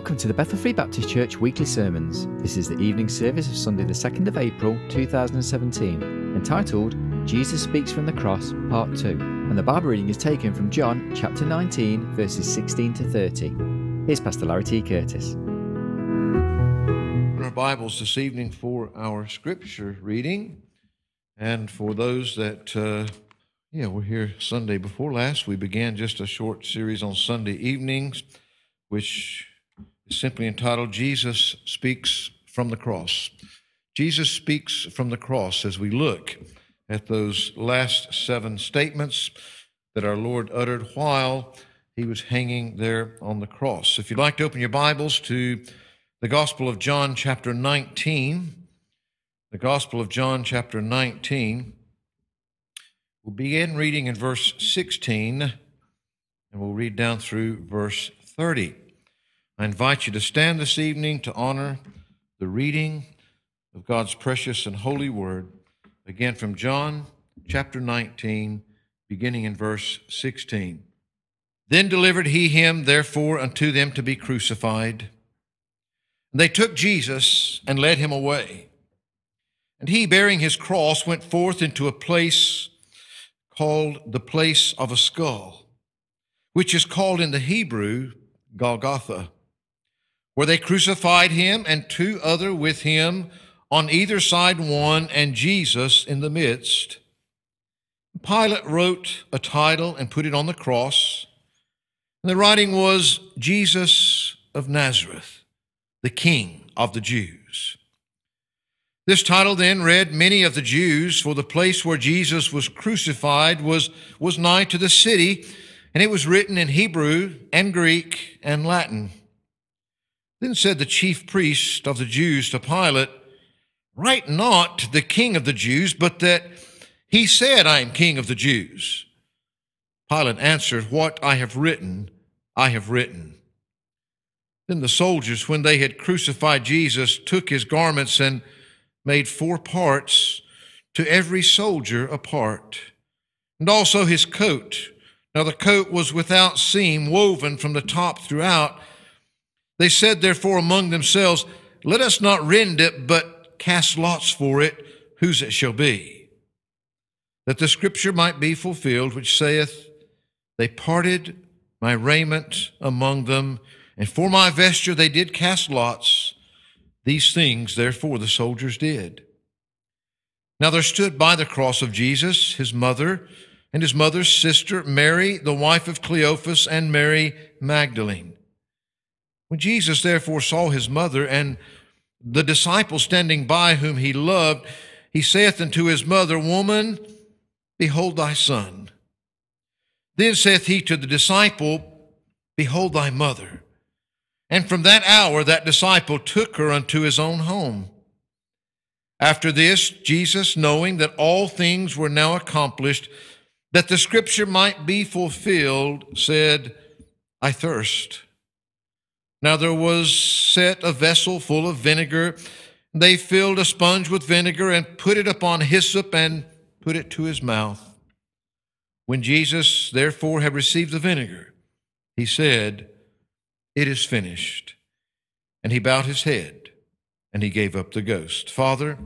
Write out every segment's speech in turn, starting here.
Welcome to the Bethel Free Baptist Church weekly sermons. This is the evening service of Sunday, the 2nd of April 2017, entitled Jesus Speaks from the Cross, Part 2. And the Bible reading is taken from John chapter 19, verses 16 to 30. Here's Pastor Larry T. Curtis. Our Bibles this evening for our scripture reading. And for those that, uh, yeah, we're here Sunday before last, we began just a short series on Sunday evenings, which simply entitled Jesus Speaks from the Cross. Jesus speaks from the cross as we look at those last seven statements that our Lord uttered while he was hanging there on the cross. If you'd like to open your Bibles to the Gospel of John, chapter 19, the Gospel of John, chapter 19, we'll begin reading in verse 16 and we'll read down through verse 30. I invite you to stand this evening to honor the reading of God's precious and holy word, again from John chapter 19, beginning in verse 16. Then delivered he him, therefore, unto them to be crucified. And they took Jesus and led him away. And he, bearing his cross, went forth into a place called the place of a skull, which is called in the Hebrew Golgotha where they crucified him and two other with him, on either side one, and Jesus in the midst. Pilate wrote a title and put it on the cross. And the writing was Jesus of Nazareth, the King of the Jews. This title then read many of the Jews, for the place where Jesus was crucified was, was nigh to the city, and it was written in Hebrew and Greek and Latin. Then said the chief priest of the Jews to Pilate, Write not the king of the Jews, but that he said, I am king of the Jews. Pilate answered, What I have written, I have written. Then the soldiers, when they had crucified Jesus, took his garments and made four parts, to every soldier a part, and also his coat. Now the coat was without seam, woven from the top throughout they said, therefore, among themselves, Let us not rend it, but cast lots for it, whose it shall be. That the scripture might be fulfilled, which saith, They parted my raiment among them, and for my vesture they did cast lots. These things, therefore, the soldiers did. Now there stood by the cross of Jesus his mother and his mother's sister, Mary, the wife of Cleophas, and Mary Magdalene. When Jesus therefore saw his mother and the disciple standing by whom he loved, he saith unto his mother, Woman, behold thy son. Then saith he to the disciple, Behold thy mother. And from that hour that disciple took her unto his own home. After this, Jesus, knowing that all things were now accomplished, that the scripture might be fulfilled, said, I thirst. Now there was set a vessel full of vinegar. They filled a sponge with vinegar and put it upon hyssop and put it to his mouth. When Jesus therefore had received the vinegar, he said, It is finished. And he bowed his head and he gave up the ghost. Father,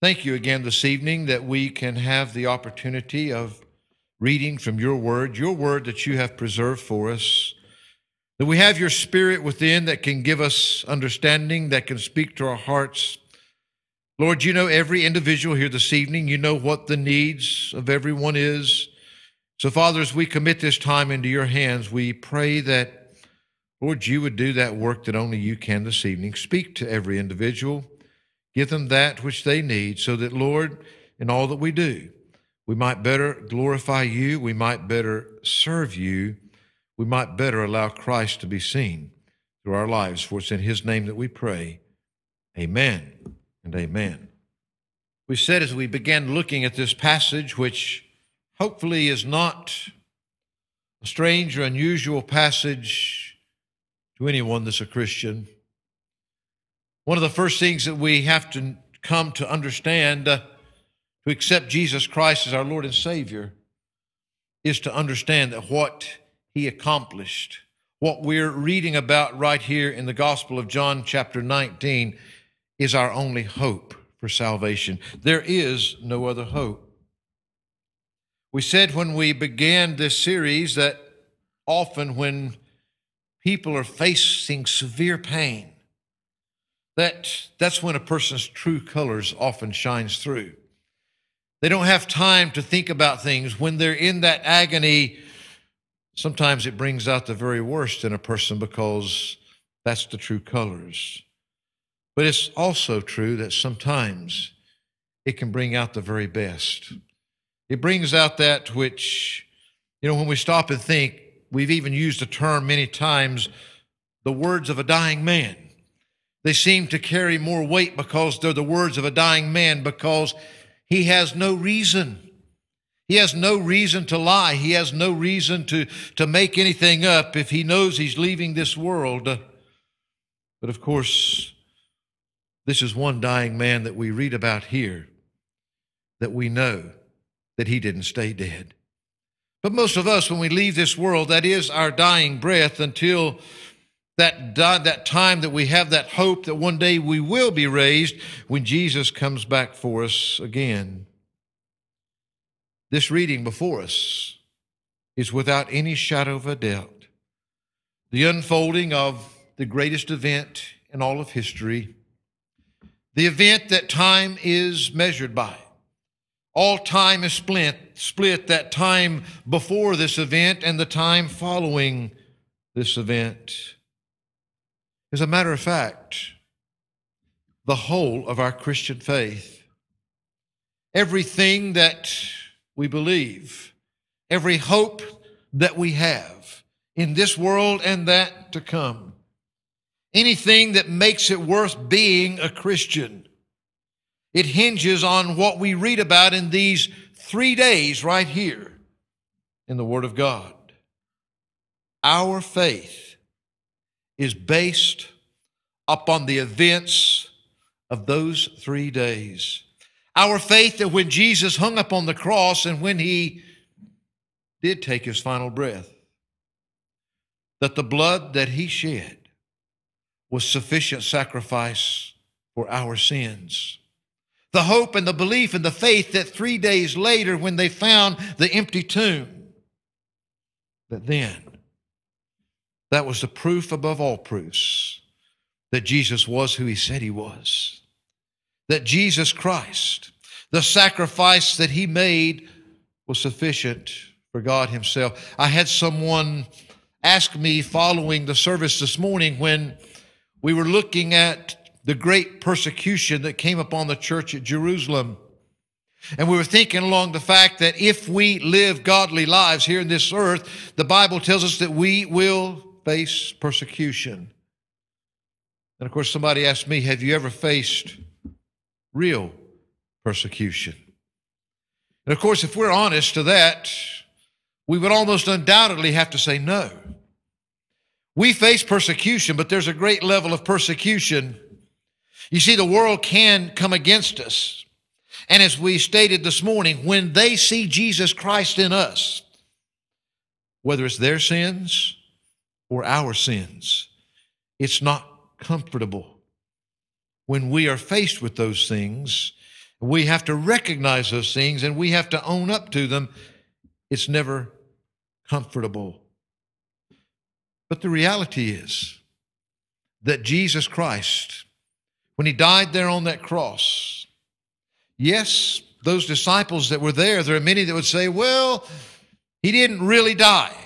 thank you again this evening that we can have the opportunity of reading from your word, your word that you have preserved for us. That we have your spirit within that can give us understanding, that can speak to our hearts. Lord, you know every individual here this evening. You know what the needs of everyone is. So, Father, as we commit this time into your hands, we pray that, Lord, you would do that work that only you can this evening. Speak to every individual. Give them that which they need so that, Lord, in all that we do, we might better glorify you, we might better serve you we might better allow Christ to be seen through our lives. For it's in His name that we pray. Amen and amen. We said as we began looking at this passage, which hopefully is not a strange or unusual passage to anyone that's a Christian. One of the first things that we have to come to understand uh, to accept Jesus Christ as our Lord and Savior is to understand that what he accomplished, What we're reading about right here in the Gospel of John, chapter 19, is our only hope for salvation. There is no other hope. We said when we began this series that often when people are facing severe pain, that that's when a person's true colors often shines through. They don't have time to think about things. When they're in that agony, sometimes it brings out the very worst in a person because that's the true colors. But it's also true that sometimes it can bring out the very best. It brings out that which, you know, when we stop and think, we've even used the term many times, the words of a dying man. They seem to carry more weight because they're the words of a dying man, because he has no reason. He has no reason to lie. He has no reason to, to make anything up if he knows he's leaving this world. But of course, this is one dying man that we read about here that we know that he didn't stay dead. But most of us, when we leave this world, that is our dying breath until that, that time that we have that hope that one day we will be raised when Jesus comes back for us again. This reading before us is without any shadow of a doubt the unfolding of the greatest event in all of history, the event that time is measured by. All time is split, split that time before this event and the time following this event. As a matter of fact, the whole of our Christian faith, everything that we believe, every hope that we have in this world and that to come, anything that makes it worth being a Christian it hinges on what we read about in these three days right here in the Word of God. Our faith is based upon the events of those three days. Our faith that when Jesus hung up on the cross and when he did take his final breath, that the blood that he shed was sufficient sacrifice for our sins the hope and the belief and the faith that three days later, when they found the empty tomb, that then that was the proof above all proofs that Jesus was who he said he was. That Jesus Christ, the sacrifice that he made, was sufficient for God himself. I had someone ask me following the service this morning when we were looking at the great persecution that came upon the church at Jerusalem. And we were thinking along the fact that if we live godly lives here in this earth, the Bible tells us that we will face persecution. And of course, somebody asked me, Have you ever faced real persecution? And of course, if we're honest to that, we would almost undoubtedly have to say no. We face persecution, but there's a great level of persecution you see, the world can come against us. And as we stated this morning, when they see Jesus Christ in us, whether it's their sins or our sins, it's not comfortable. When we are faced with those things, we have to recognize those things and we have to own up to them. It's never comfortable. But the reality is that Jesus Christ when he died there on that cross. Yes, those disciples that were there, there are many that would say, well, he didn't really die.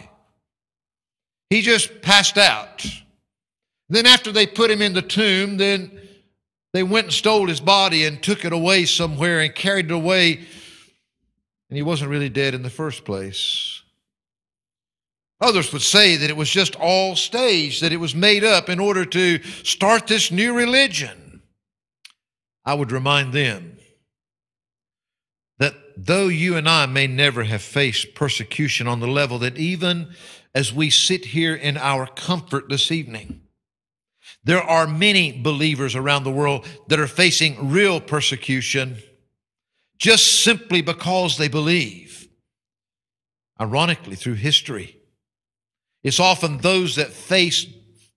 He just passed out. Then, after they put him in the tomb, then they went and stole his body and took it away somewhere and carried it away. And he wasn't really dead in the first place. Others would say that it was just all staged, that it was made up in order to start this new religion. I would remind them that though you and I may never have faced persecution on the level that even as we sit here in our comfort this evening, there are many believers around the world that are facing real persecution just simply because they believe. Ironically, through history, It's often those that face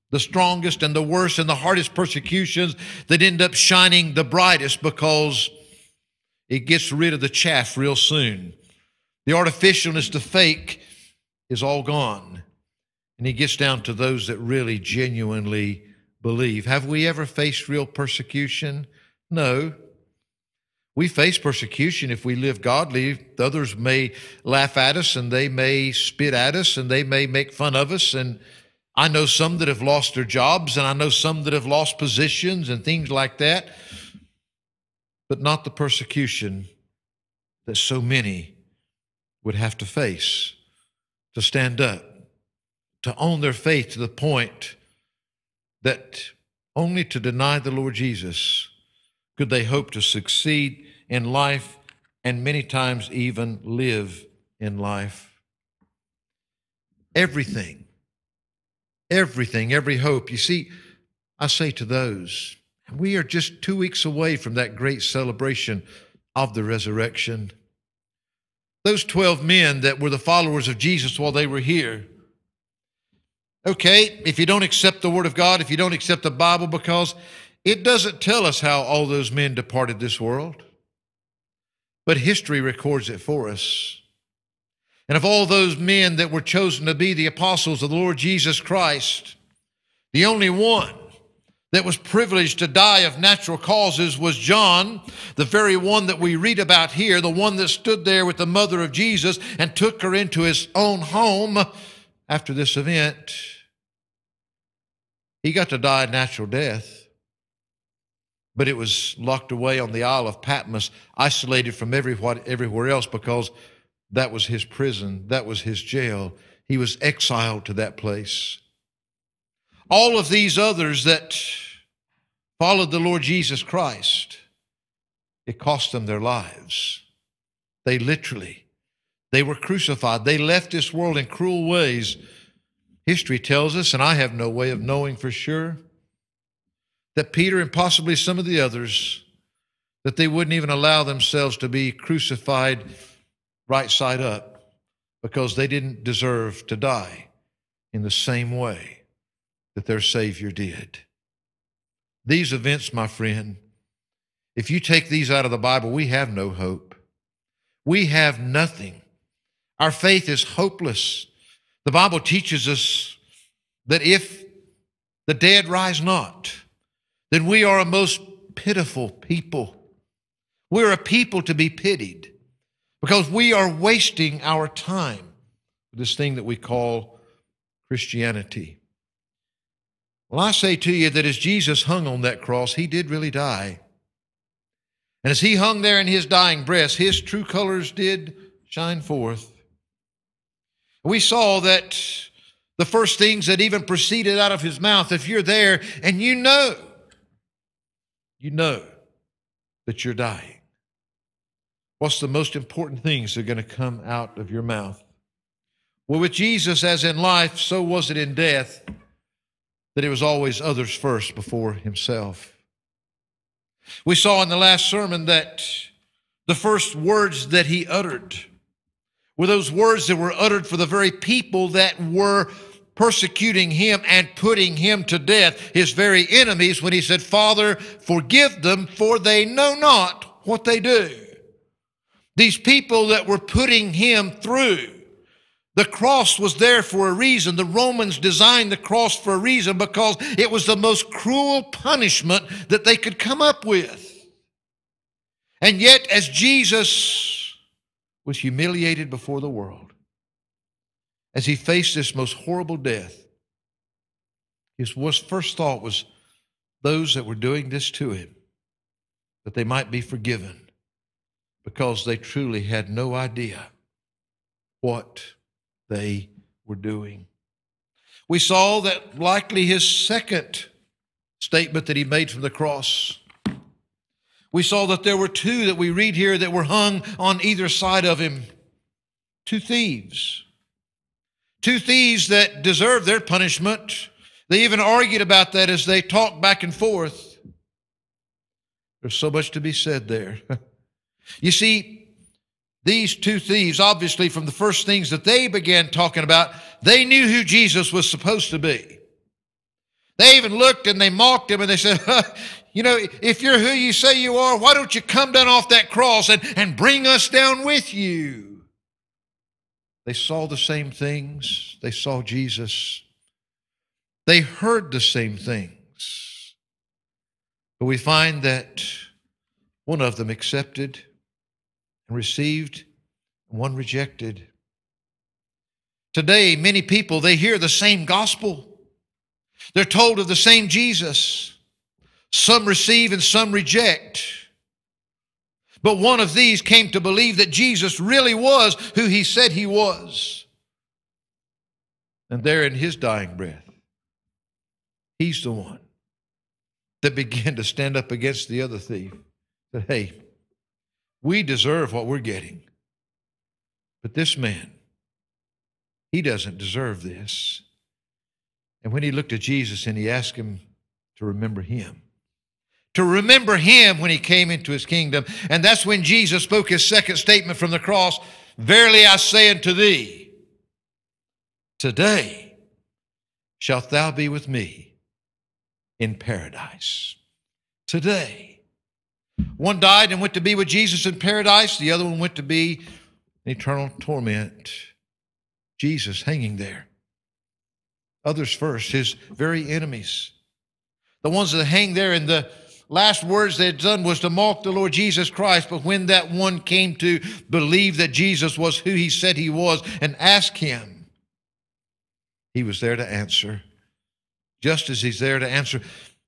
the strongest and the worst and the hardest persecutions that end up shining the brightest because it gets rid of the chaff real soon. The artificialness, the fake, is all gone. And he gets down to those that really genuinely believe. Have we ever faced real persecution? No. We face persecution if we live godly. Others may laugh at us and they may spit at us and they may make fun of us. And I know some that have lost their jobs and I know some that have lost positions and things like that, but not the persecution that so many would have to face to stand up, to own their faith to the point that only to deny the Lord Jesus could they hope to succeed in life and many times even live in life. Everything, everything, every hope. You see, I say to those, we are just two weeks away from that great celebration of the resurrection. Those 12 men that were the followers of Jesus while they were here, Okay, if you don't accept the Word of God, if you don't accept the Bible, because it doesn't tell us how all those men departed this world, but history records it for us. And of all those men that were chosen to be the apostles of the Lord Jesus Christ, the only one that was privileged to die of natural causes was John, the very one that we read about here, the one that stood there with the mother of Jesus and took her into his own home after this event. He got to die a natural death, but it was locked away on the Isle of Patmos, isolated from everywhere else because that was his prison, that was his jail. He was exiled to that place. All of these others that followed the Lord Jesus Christ, it cost them their lives. They literally, they were crucified. They left this world in cruel ways History tells us, and I have no way of knowing for sure, that Peter and possibly some of the others, that they wouldn't even allow themselves to be crucified right side up because they didn't deserve to die in the same way that their Savior did. These events, my friend, if you take these out of the Bible, we have no hope. We have nothing. Our faith is hopeless. The Bible teaches us that if the dead rise not, then we are a most pitiful people. We're a people to be pitied because we are wasting our time with this thing that we call Christianity. Well, I say to you that as Jesus hung on that cross, he did really die. And as he hung there in his dying breath, his true colors did shine forth. We saw that the first things that even proceeded out of his mouth, if you're there and you know, you know that you're dying. What's the most important things that are going to come out of your mouth? Well, with Jesus, as in life, so was it in death, that it was always others first before himself. We saw in the last sermon that the first words that he uttered were those words that were uttered for the very people that were persecuting him and putting him to death, his very enemies, when he said, Father, forgive them, for they know not what they do. These people that were putting him through. The cross was there for a reason. The Romans designed the cross for a reason because it was the most cruel punishment that they could come up with. And yet, as Jesus was humiliated before the world. As he faced this most horrible death, his first thought was those that were doing this to him, that they might be forgiven because they truly had no idea what they were doing. We saw that likely his second statement that he made from the cross we saw that there were two that we read here that were hung on either side of him. Two thieves. Two thieves that deserved their punishment. They even argued about that as they talked back and forth. There's so much to be said there. you see, these two thieves, obviously, from the first things that they began talking about, They knew who Jesus was supposed to be. They even looked and they mocked him and they said, You know, if you're who you say you are, why don't you come down off that cross and, and bring us down with you? They saw the same things. They saw Jesus. They heard the same things. But we find that one of them accepted and received, and one rejected. Today, many people, they hear the same gospel. They're told of the same Jesus. Some receive and some reject. But one of these came to believe that Jesus really was who he said he was. And there in his dying breath, he's the one that began to stand up against the other thief. That, hey, we deserve what we're getting. But this man, he doesn't deserve this. And when he looked at Jesus and he asked him to remember him, to remember him when he came into his kingdom. And that's when Jesus spoke his second statement from the cross Verily I say unto thee, today shalt thou be with me in paradise. Today. One died and went to be with Jesus in paradise, the other one went to be in eternal torment. Jesus hanging there. Others first, his very enemies. The ones that hang there in the last words they had done was to mock the Lord Jesus Christ. But when that one came to believe that Jesus was who he said he was and ask him, he was there to answer. Just as he's there to answer.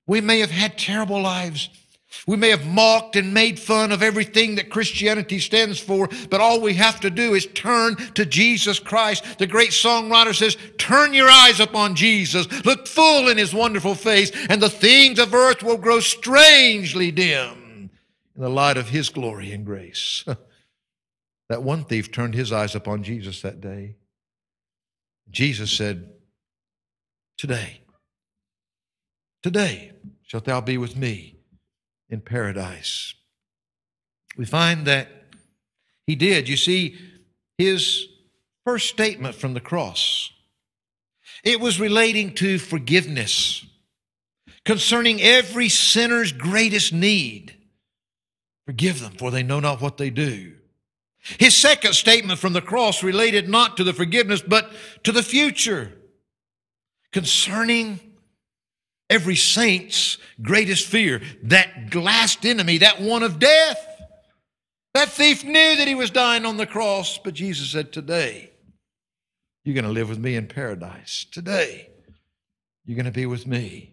We may have had terrible lives. We may have mocked and made fun of everything that Christianity stands for, but all we have to do is turn to Jesus Christ. The great songwriter says, Turn your eyes upon Jesus, look full in his wonderful face, and the things of earth will grow strangely dim in the light of his glory and grace. that one thief turned his eyes upon Jesus that day. Jesus said, Today, today shalt thou be with me in paradise. We find that he did. You see, his first statement from the cross, it was relating to forgiveness concerning every sinner's greatest need. Forgive them, for they know not what they do. His second statement from the cross related not to the forgiveness, but to the future concerning every saint's greatest fear, that last enemy, that one of death. That thief knew that he was dying on the cross, but Jesus said, Today, you're going to live with me in paradise. Today, you're going to be with me.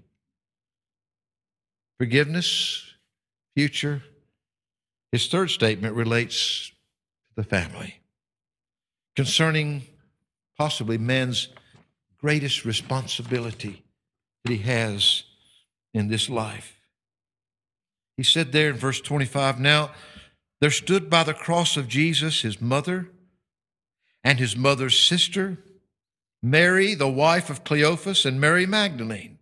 Forgiveness, future. His third statement relates to the family concerning possibly man's greatest responsibility that he has in this life. He said there in verse 25 Now there stood by the cross of Jesus his mother and his mother's sister, Mary, the wife of Cleophas, and Mary Magdalene.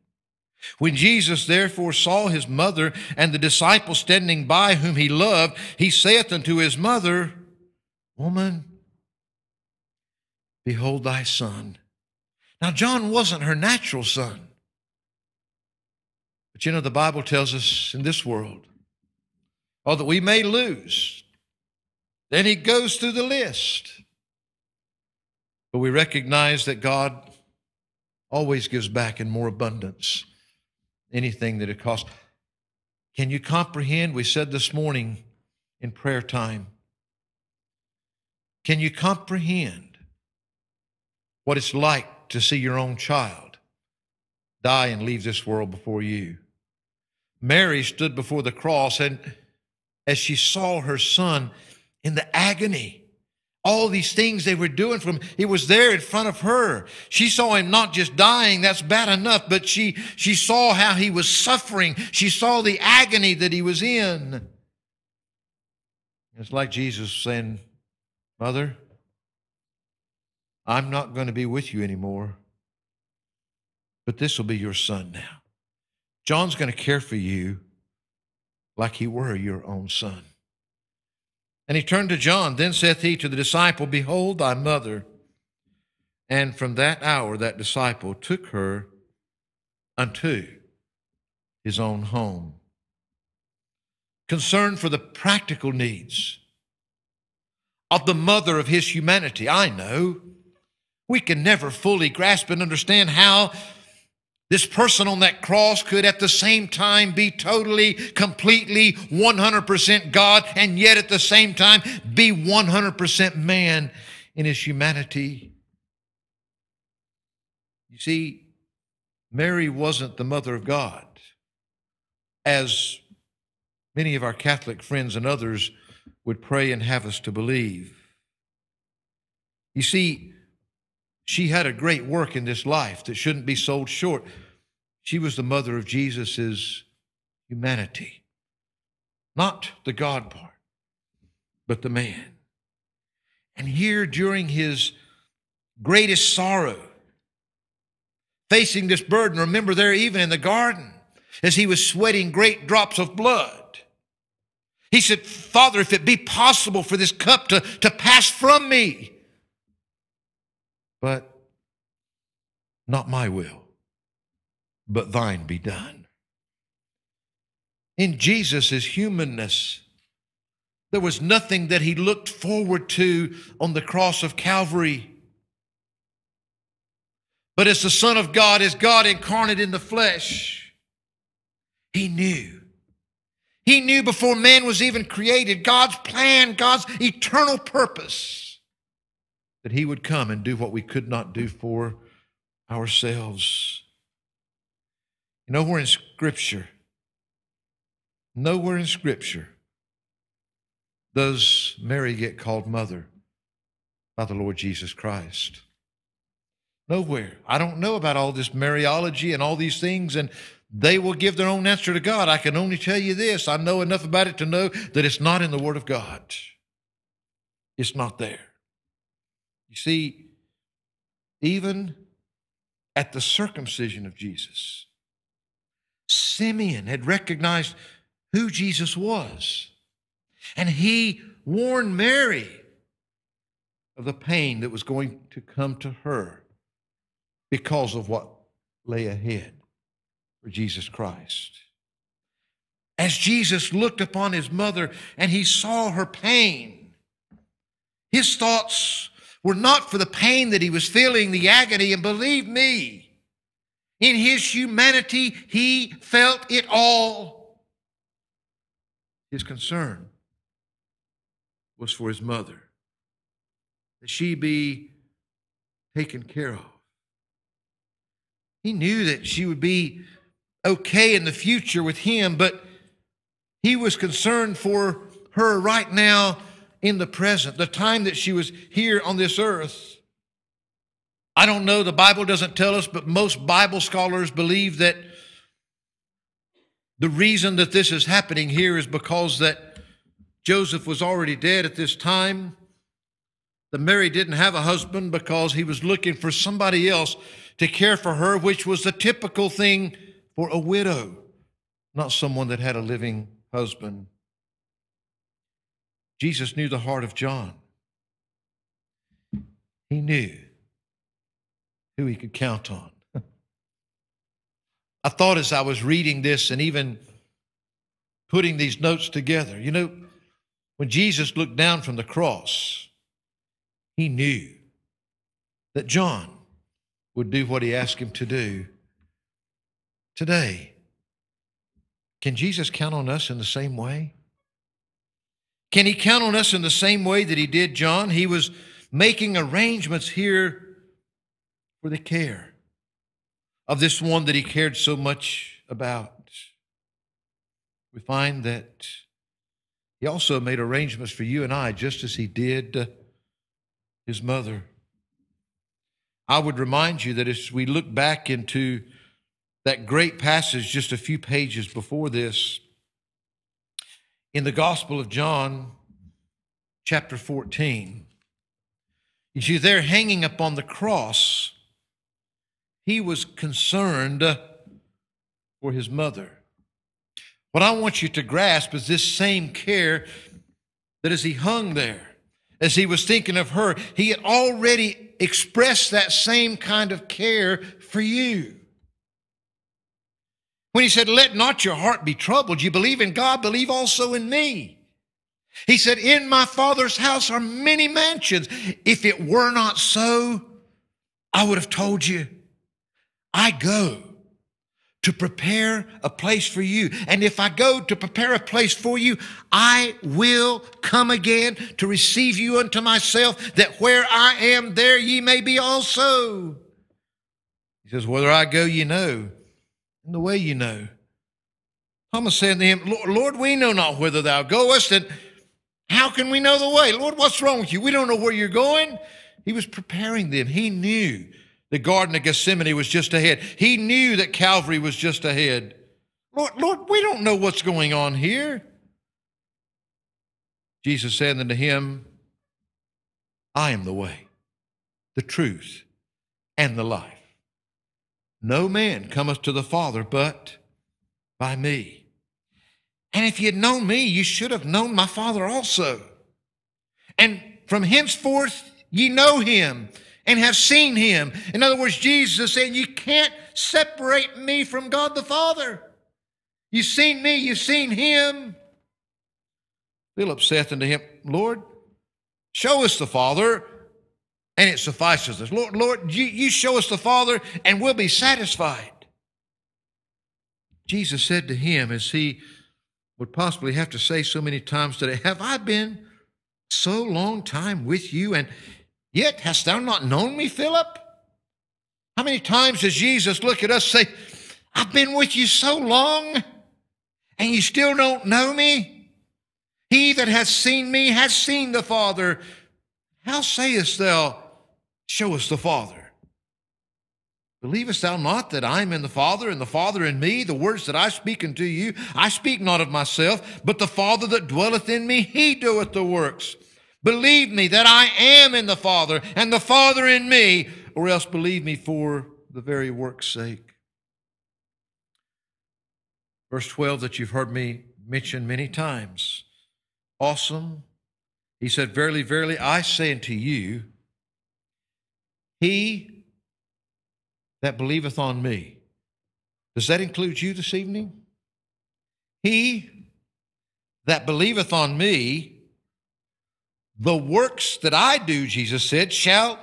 When Jesus therefore saw his mother and the disciple standing by whom he loved, he saith unto his mother, Woman, behold thy son. Now, John wasn't her natural son. But you know, the Bible tells us in this world, oh, that we may lose. Then he goes through the list. But we recognize that God always gives back in more abundance anything that it costs. Can you comprehend? We said this morning in prayer time. Can you comprehend what it's like to see your own child die and leave this world before you? Mary stood before the cross, and as she saw her son in the agony, all these things they were doing from he was there in front of her. She saw him not just dying that's bad enough but she she saw how he was suffering. She saw the agony that he was in. It's like jesus saying mother i'm not going to be with you anymore but this will be your son now John's going to care for you like he were your own son. And he turned to John. Then saith he to the disciple, Behold thy mother. And from that hour, that disciple took her unto his own home. Concern for the practical needs of the mother of his humanity. I know we can never fully grasp and understand how this person on that cross could at the same time be totally, completely, 100% God and yet at the same time be 100% man in his humanity. You see, Mary wasn't the mother of God, as many of our Catholic friends and others would pray and have us to believe. You see, she had a great work in this life that shouldn't be sold short. She was the mother of Jesus' humanity, not the God part, but the man. And here, during his greatest sorrow, facing this burden, remember there, even in the garden, as he was sweating great drops of blood, he said, Father, if it be possible for this cup to, to pass from me, but not my will, but thine be done. In Jesus' humanness, there was nothing that he looked forward to on the cross of Calvary. But as the Son of God, as God incarnate in the flesh, he knew. He knew before man was even created God's plan, God's eternal purpose that he would come and do what we could not do for ourselves. Nowhere in Scripture, nowhere in Scripture does Mary get called mother by the Lord Jesus Christ. Nowhere. I don't know about all this Mariology and all these things, and they will give their own answer to God. I can only tell you this I know enough about it to know that it's not in the Word of God, it's not there. You see, even at the circumcision of Jesus, Simeon had recognized who Jesus was. And he warned Mary of the pain that was going to come to her because of what lay ahead for Jesus Christ. As Jesus looked upon his mother and he saw her pain, his thoughts were not for the pain that he was feeling, the agony, and believe me, in his humanity, he felt it all. His concern was for his mother, that she be taken care of. He knew that she would be okay in the future with him, but he was concerned for her right now in the present, the time that she was here on this earth. I don't know, the Bible doesn't tell us, but most Bible scholars believe that the reason that this is happening here is because that Joseph was already dead at this time. That Mary didn't have a husband because he was looking for somebody else to care for her, which was the typical thing for a widow, not someone that had a living husband. Jesus knew the heart of John. He knew who he could count on. I thought as I was reading this and even putting these notes together, you know, when Jesus looked down from the cross, he knew that John would do what he asked him to do today. Can Jesus count on us in the same way? Can he count on us in the same way that he did John? He was making arrangements here for the care of this one that he cared so much about. We find that he also made arrangements for you and I, just as he did uh, his mother. I would remind you that as we look back into that great passage just a few pages before this, in the Gospel of John, chapter 14. You see, there hanging upon the cross, he was concerned for his mother. What I want you to grasp is this same care that as he hung there, as he was thinking of her, he had already expressed that same kind of care for you. When he said, Let not your heart be troubled, you believe in God, believe also in me. He said, In my Father's house are many mansions. If it were not so, I would have told you. I go to prepare a place for you. And if I go to prepare a place for you, I will come again to receive you unto myself, that where I am, there ye may be also. He says, Whether I go, ye know, and the way you know. Thomas said to him, Lord, we know not whither thou goest, and how can we know the way? Lord, what's wrong with you? We don't know where you're going. He was preparing them. He knew the Garden of Gethsemane was just ahead. He knew that Calvary was just ahead. Lord, Lord, we don't know what's going on here. Jesus said unto him, I am the way, the truth, and the life. No man cometh to the Father but by me. And if you had known me, you should have known my Father also. And from henceforth ye know him and have seen him. In other words, Jesus is saying, You can't separate me from God the Father. You've seen me, you've seen him. Philip saith unto him, Lord, show us the Father, and it suffices us. Lord, Lord, you, you show us the Father, and we'll be satisfied. Jesus said to him, as he would possibly have to say so many times today, Have I been so long time with you, and Yet hast thou not known me, Philip? How many times does Jesus look at us and say, I've been with you so long, and you still don't know me? He that hath seen me has seen the Father. How sayest thou, Show us the Father? Believest thou not that I am in the Father, and the Father in me? The words that I speak unto you, I speak not of myself, but the Father that dwelleth in me, he doeth the works. Believe me that I am in the Father and the Father in me, or else believe me for the very work's sake. Verse 12 that you've heard me mention many times. Awesome. He said, Verily, verily, I say unto you, he that believeth on me. Does that include you this evening? He that believeth on me the works that I do, Jesus said, shall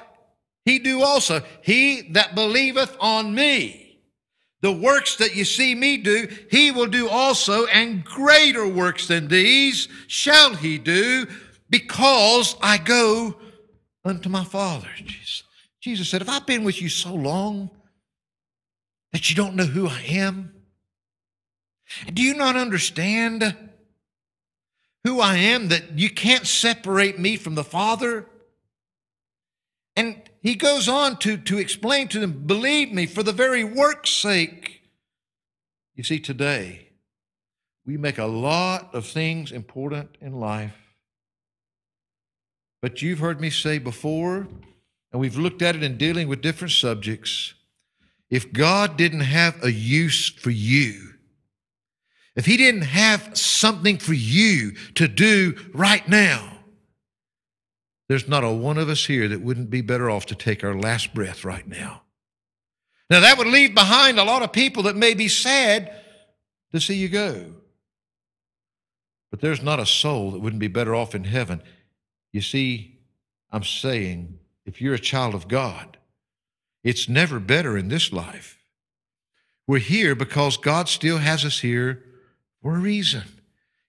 he do also. He that believeth on me. The works that you see me do, he will do also, and greater works than these shall he do, because I go unto my Father. Jesus said, Have I been with you so long that you don't know who I am? Do you not understand who I am, that you can't separate me from the Father. And he goes on to, to explain to them, believe me, for the very work's sake. You see, today, we make a lot of things important in life. But you've heard me say before, and we've looked at it in dealing with different subjects. If God didn't have a use for you, if He didn't have something for you to do right now, there's not a one of us here that wouldn't be better off to take our last breath right now. Now, that would leave behind a lot of people that may be sad to see you go. But there's not a soul that wouldn't be better off in heaven. You see, I'm saying if you're a child of God, it's never better in this life. We're here because God still has us here for a reason.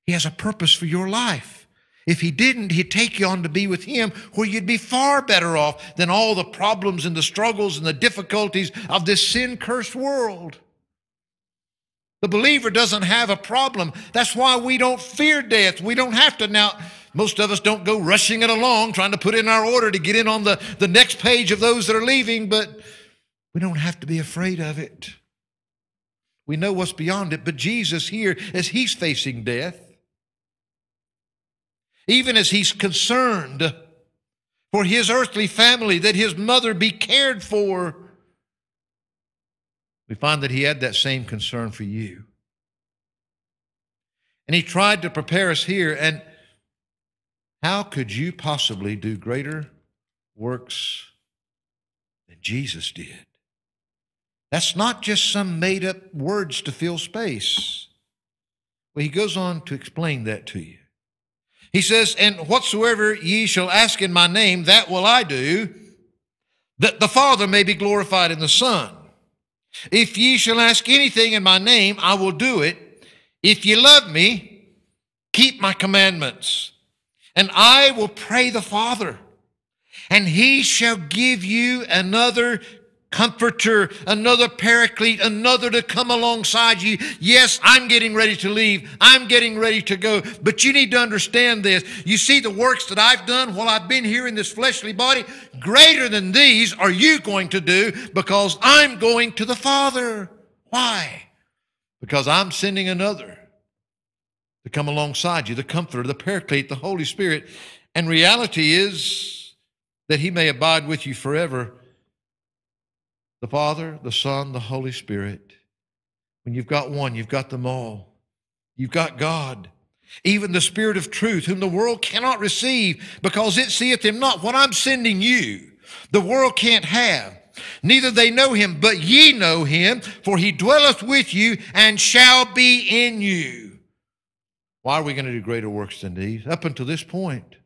He has a purpose for your life. If he didn't, he'd take you on to be with him where you'd be far better off than all the problems and the struggles and the difficulties of this sin cursed world. The believer doesn't have a problem. That's why we don't fear death. We don't have to now. Most of us don't go rushing it along trying to put in our order to get in on the, the next page of those that are leaving, but we don't have to be afraid of it. We know what's beyond it, but Jesus here, as he's facing death, even as he's concerned for his earthly family, that his mother be cared for, we find that he had that same concern for you. And he tried to prepare us here. And how could you possibly do greater works than Jesus did. That's not just some made up words to fill space. Well, he goes on to explain that to you. He says, And whatsoever ye shall ask in my name, that will I do, that the Father may be glorified in the Son. If ye shall ask anything in my name, I will do it. If ye love me, keep my commandments. And I will pray the Father, and he shall give you another comforter, another paraclete, another to come alongside you. Yes, I'm getting ready to leave. I'm getting ready to go. But you need to understand this. You see the works that I've done while I've been here in this fleshly body, greater than these are you going to do because I'm going to the Father. Why? Because I'm sending another to come alongside you, the comforter, the paraclete, the Holy Spirit. And reality is that he may abide with you forever the Father, the Son, the Holy Spirit. When you've got one, you've got them all. You've got God. Even the Spirit of truth, whom the world cannot receive because it seeth him not. What I'm sending you, the world can't have. Neither they know him, but ye know him, for he dwelleth with you and shall be in you. Why are we going to do greater works than these? Up until this point,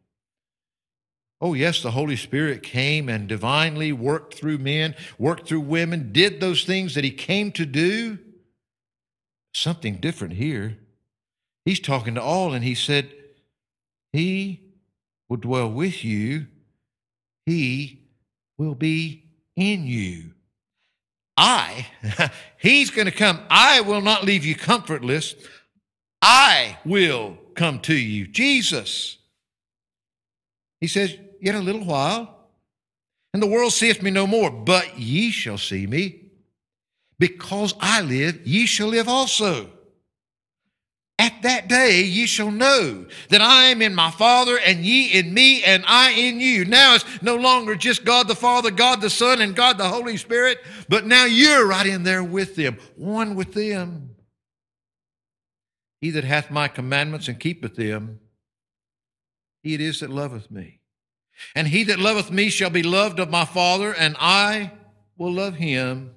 Oh, yes, the Holy Spirit came and divinely worked through men, worked through women, did those things that He came to do. Something different here. He's talking to all, and He said, He will dwell with you, He will be in you. I, He's going to come. I will not leave you comfortless. I will come to you. Jesus. He says, yet a little while, and the world seeth me no more, but ye shall see me. Because I live, ye shall live also. At that day ye shall know that I am in my Father, and ye in me, and I in you. Now it's no longer just God the Father, God the Son, and God the Holy Spirit, but now you're right in there with them, one with them. He that hath my commandments and keepeth them, he it is that loveth me. And he that loveth me shall be loved of my Father, and I will love him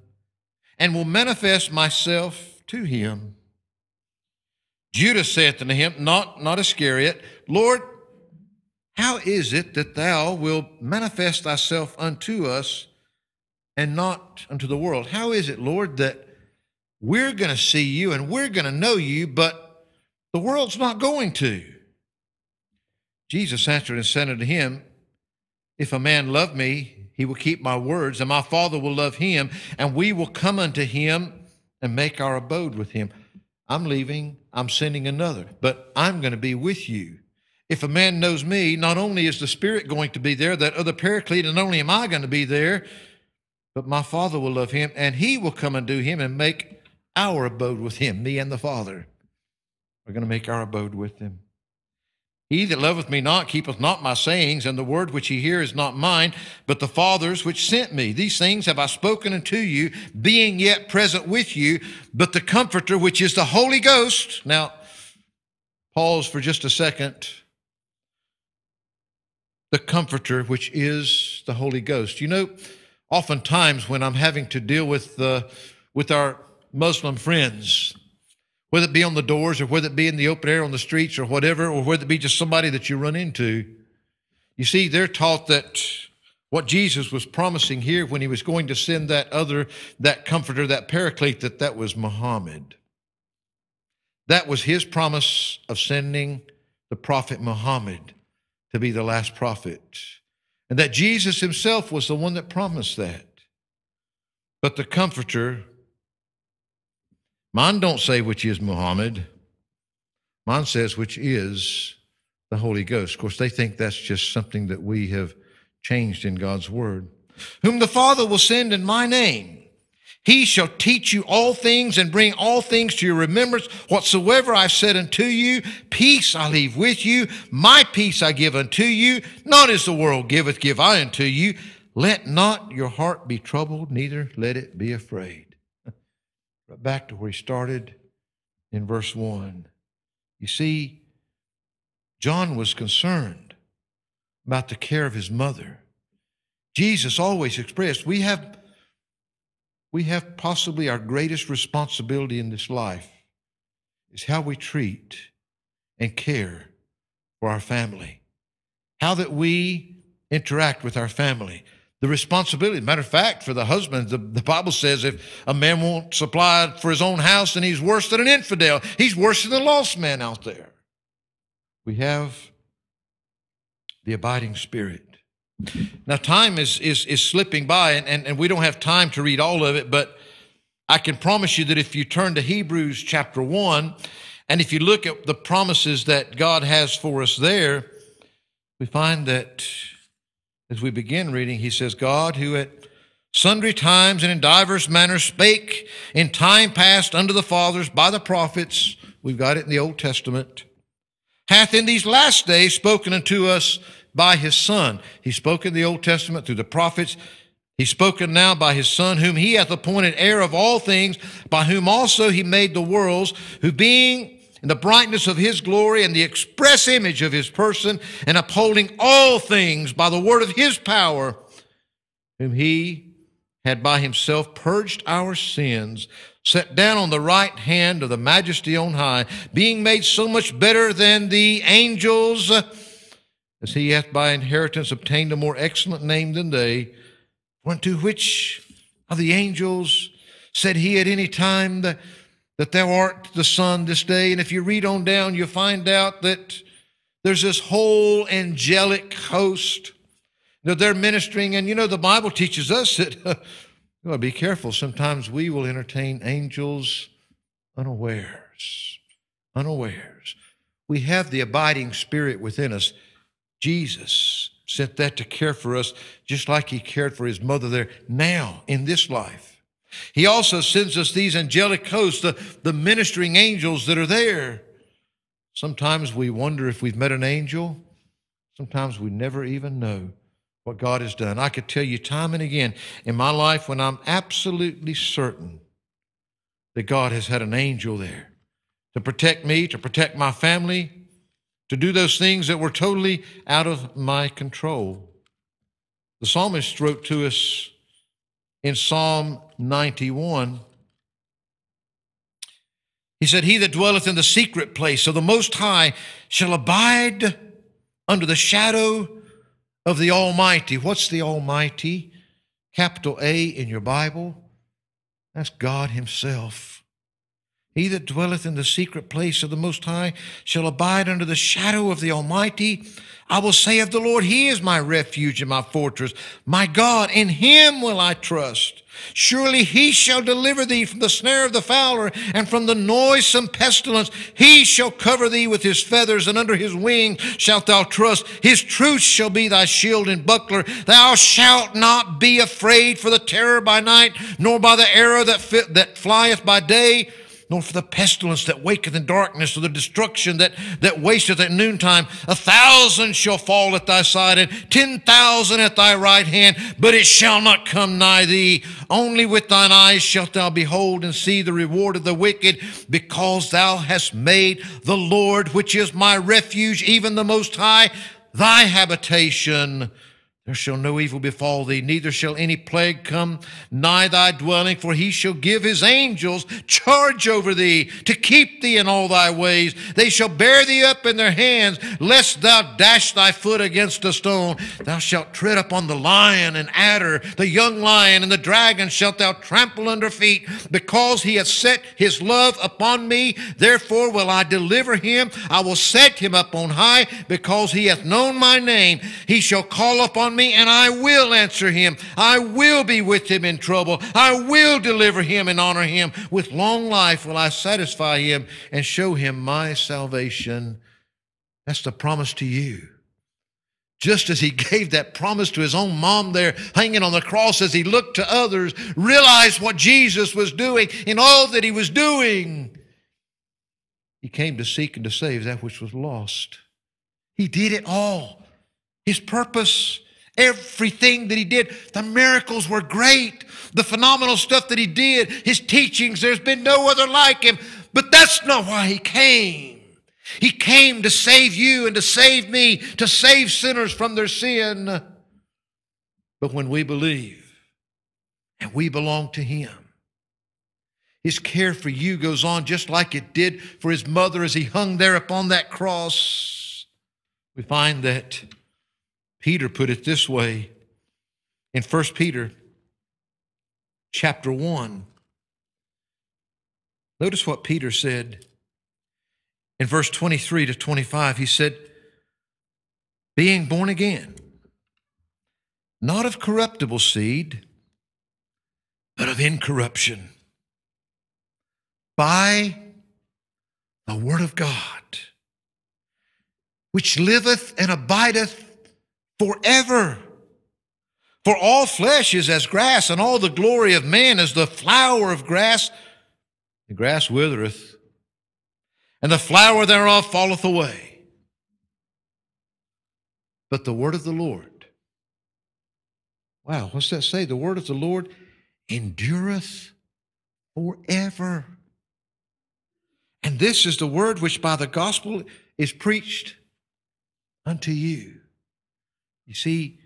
and will manifest myself to him. Judas saith unto him, not, not Iscariot, Lord, how is it that thou wilt manifest thyself unto us and not unto the world? How is it, Lord, that we're going to see you and we're going to know you, but the world's not going to? Jesus answered and said unto him, if a man love me, he will keep my words, and my Father will love him, and we will come unto him and make our abode with him. I'm leaving, I'm sending another, but I'm going to be with you. If a man knows me, not only is the Spirit going to be there, that other paraclete, and not only am I going to be there, but my Father will love him, and he will come and do him and make our abode with him, me and the Father. We're going to make our abode with him. He that loveth me not keepeth not my sayings, and the word which ye hear is not mine, but the Father's which sent me. These things have I spoken unto you, being yet present with you, but the Comforter, which is the Holy Ghost. Now, pause for just a second. The Comforter, which is the Holy Ghost. You know, oftentimes when I'm having to deal with, the, with our Muslim friends, whether it be on the doors or whether it be in the open air on the streets or whatever, or whether it be just somebody that you run into. You see, they're taught that what Jesus was promising here when he was going to send that other, that comforter, that paraclete, that that was Muhammad. That was his promise of sending the prophet Muhammad to be the last prophet. And that Jesus himself was the one that promised that. But the comforter Mine don't say which is Muhammad. Mine says which is the Holy Ghost. Of course, they think that's just something that we have changed in God's Word. Whom the Father will send in my name. He shall teach you all things and bring all things to your remembrance whatsoever I've said unto you. Peace I leave with you. My peace I give unto you. Not as the world giveth, give I unto you. Let not your heart be troubled, neither let it be afraid. Right back to where he started in verse 1. You see, John was concerned about the care of his mother. Jesus always expressed, we have, we have possibly our greatest responsibility in this life is how we treat and care for our family, how that we interact with our family. The responsibility, matter of fact, for the husband, the, the Bible says if a man won't supply for his own house, then he's worse than an infidel. He's worse than a lost man out there. We have the abiding spirit. Now, time is, is, is slipping by, and, and, and we don't have time to read all of it, but I can promise you that if you turn to Hebrews chapter 1, and if you look at the promises that God has for us there, we find that as we begin reading, he says, God, who at sundry times and in divers manners spake in time past unto the fathers by the prophets, we've got it in the Old Testament, hath in these last days spoken unto us by his Son. He spoke in the Old Testament through the prophets. He's spoken now by his Son, whom he hath appointed heir of all things, by whom also he made the worlds, who being the brightness of his glory and the express image of his person, and upholding all things by the word of his power, whom he had by himself purged our sins, set down on the right hand of the majesty on high, being made so much better than the angels, as he hath by inheritance obtained a more excellent name than they, unto which of the angels said he at any time that, that thou art the Son this day? And if you read on down, you'll find out that there's this whole angelic host that they're ministering. And you know, the Bible teaches us that, be careful. Sometimes we will entertain angels unawares. Unawares. We have the abiding spirit within us. Jesus sent that to care for us just like he cared for his mother there now in this life. He also sends us these angelic hosts, the, the ministering angels that are there. Sometimes we wonder if we've met an angel. Sometimes we never even know what God has done. I could tell you time and again in my life when I'm absolutely certain that God has had an angel there to protect me, to protect my family, to do those things that were totally out of my control. The psalmist wrote to us in Psalm 91. He said, He that dwelleth in the secret place of the Most High shall abide under the shadow of the Almighty. What's the Almighty? Capital A in your Bible. That's God Himself. He that dwelleth in the secret place of the Most High shall abide under the shadow of the Almighty. I will say of the Lord, He is my refuge and my fortress. My God, in Him will I trust. Surely He shall deliver thee from the snare of the fowler and from the noisome pestilence. He shall cover thee with His feathers, and under His wings shalt thou trust. His truth shall be thy shield and buckler. Thou shalt not be afraid for the terror by night, nor by the arrow that, fit, that flieth by day nor for the pestilence that waketh in darkness, or the destruction that, that wasteth at noontime. A thousand shall fall at thy side, and ten thousand at thy right hand, but it shall not come nigh thee. Only with thine eyes shalt thou behold and see the reward of the wicked, because thou hast made the Lord, which is my refuge, even the Most High, thy habitation. There shall no evil befall thee, neither shall any plague come nigh thy dwelling, for he shall give his angels charge over thee to keep thee in all thy ways. They shall bear thee up in their hands, lest thou dash thy foot against a stone. Thou shalt tread upon the lion and adder, the young lion and the dragon shalt thou trample under feet, because he hath set his love upon me. Therefore will I deliver him. I will set him up on high, because he hath known my name. He shall call upon me, and I will answer him. I will be with him in trouble. I will deliver him and honor him. With long life will I satisfy him and show him my salvation. That's the promise to you. Just as he gave that promise to his own mom there hanging on the cross as he looked to others, realized what Jesus was doing in all that he was doing. He came to seek and to save that which was lost. He did it all. His purpose Everything that he did, the miracles were great. The phenomenal stuff that he did, his teachings, there's been no other like him. But that's not why he came. He came to save you and to save me, to save sinners from their sin. But when we believe and we belong to Him, His care for you goes on just like it did for His mother as He hung there upon that cross. We find that Peter put it this way in 1 Peter chapter 1. Notice what Peter said in verse 23 to 25. He said, Being born again, not of corruptible seed, but of incorruption, by the word of God, which liveth and abideth forever. For all flesh is as grass, and all the glory of man is the flower of grass. The grass withereth, and the flower thereof falleth away. But the word of the Lord, wow, what's that say? The word of the Lord endureth forever. And this is the word which by the gospel is preached unto you. You see,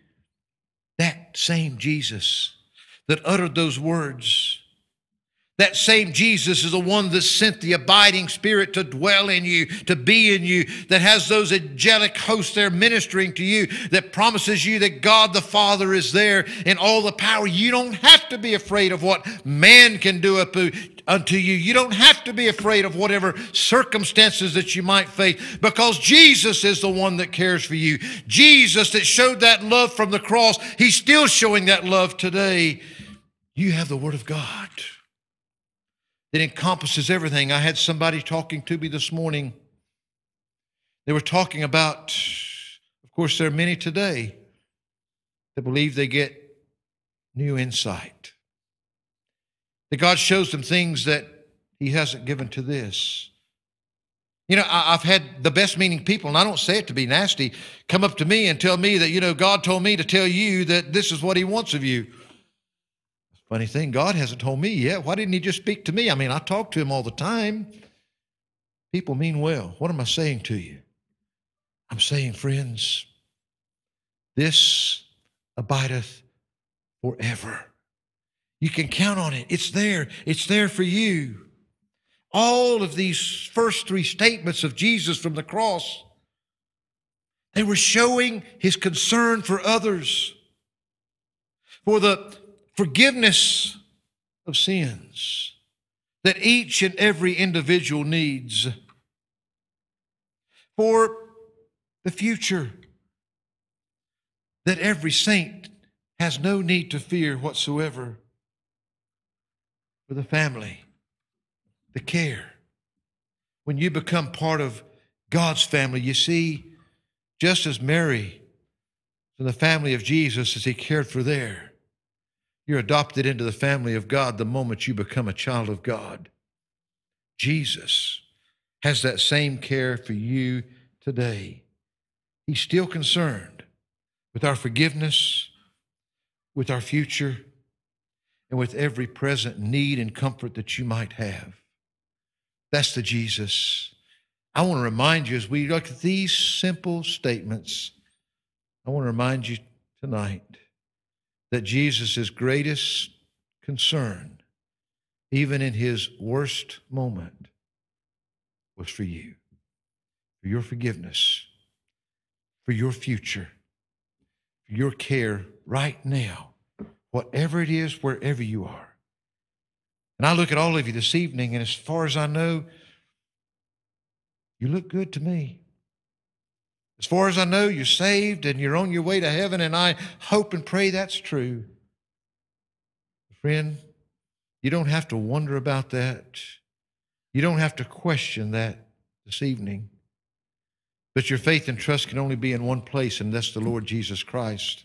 that same Jesus that uttered those words, that same Jesus is the one that sent the abiding spirit to dwell in you, to be in you, that has those angelic hosts there ministering to you, that promises you that God the Father is there in all the power. You don't have to be afraid of what man can do unto you. You don't have to be afraid of whatever circumstances that you might face because Jesus is the one that cares for you. Jesus that showed that love from the cross, he's still showing that love today. You have the Word of God that encompasses everything. I had somebody talking to me this morning. They were talking about, of course, there are many today that believe they get new insight that God shows them things that He hasn't given to this. You know, I've had the best meaning people, and I don't say it to be nasty, come up to me and tell me that, you know, God told me to tell you that this is what He wants of you. Funny thing, God hasn't told me yet. Why didn't He just speak to me? I mean, I talk to Him all the time. People mean well. What am I saying to you? I'm saying, friends, this abideth forever. You can count on it. It's there. It's there for you. All of these first three statements of Jesus from the cross, they were showing his concern for others, for the forgiveness of sins that each and every individual needs, for the future that every saint has no need to fear whatsoever for the family, the care. When you become part of God's family, you see, just as Mary in the family of Jesus as he cared for there, you're adopted into the family of God the moment you become a child of God. Jesus has that same care for you today. He's still concerned with our forgiveness, with our future, and with every present need and comfort that you might have. That's the Jesus. I want to remind you as we look at these simple statements, I want to remind you tonight that Jesus' greatest concern, even in his worst moment, was for you, for your forgiveness, for your future, for your care right now whatever it is, wherever you are. And I look at all of you this evening, and as far as I know, you look good to me. As far as I know, you're saved and you're on your way to heaven, and I hope and pray that's true. Friend, you don't have to wonder about that. You don't have to question that this evening. But your faith and trust can only be in one place, and that's the Lord Jesus Christ.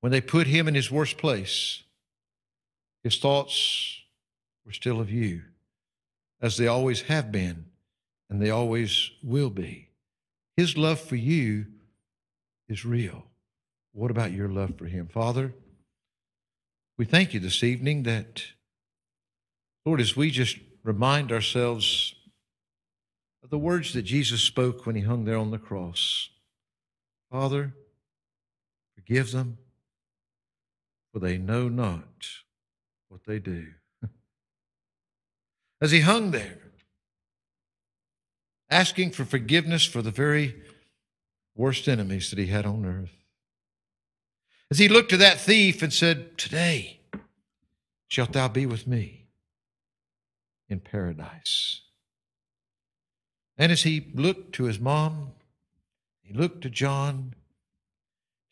When they put him in his worst place, his thoughts were still of you, as they always have been, and they always will be. His love for you is real. What about your love for him? Father, we thank you this evening that, Lord, as we just remind ourselves of the words that Jesus spoke when he hung there on the cross Father, forgive them for they know not what they do. As he hung there, asking for forgiveness for the very worst enemies that he had on earth. As he looked to that thief and said, Today shalt thou be with me in paradise. And as he looked to his mom, he looked to John,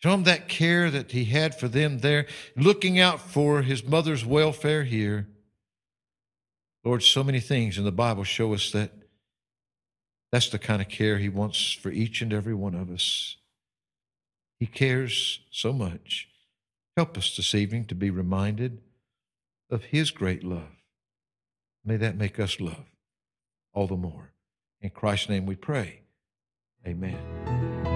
show him that care that he had for them there, looking out for his mother's welfare here. Lord, so many things in the Bible show us that that's the kind of care He wants for each and every one of us. He cares so much. Help us this evening to be reminded of His great love. May that make us love all the more. In Christ's name we pray. Amen.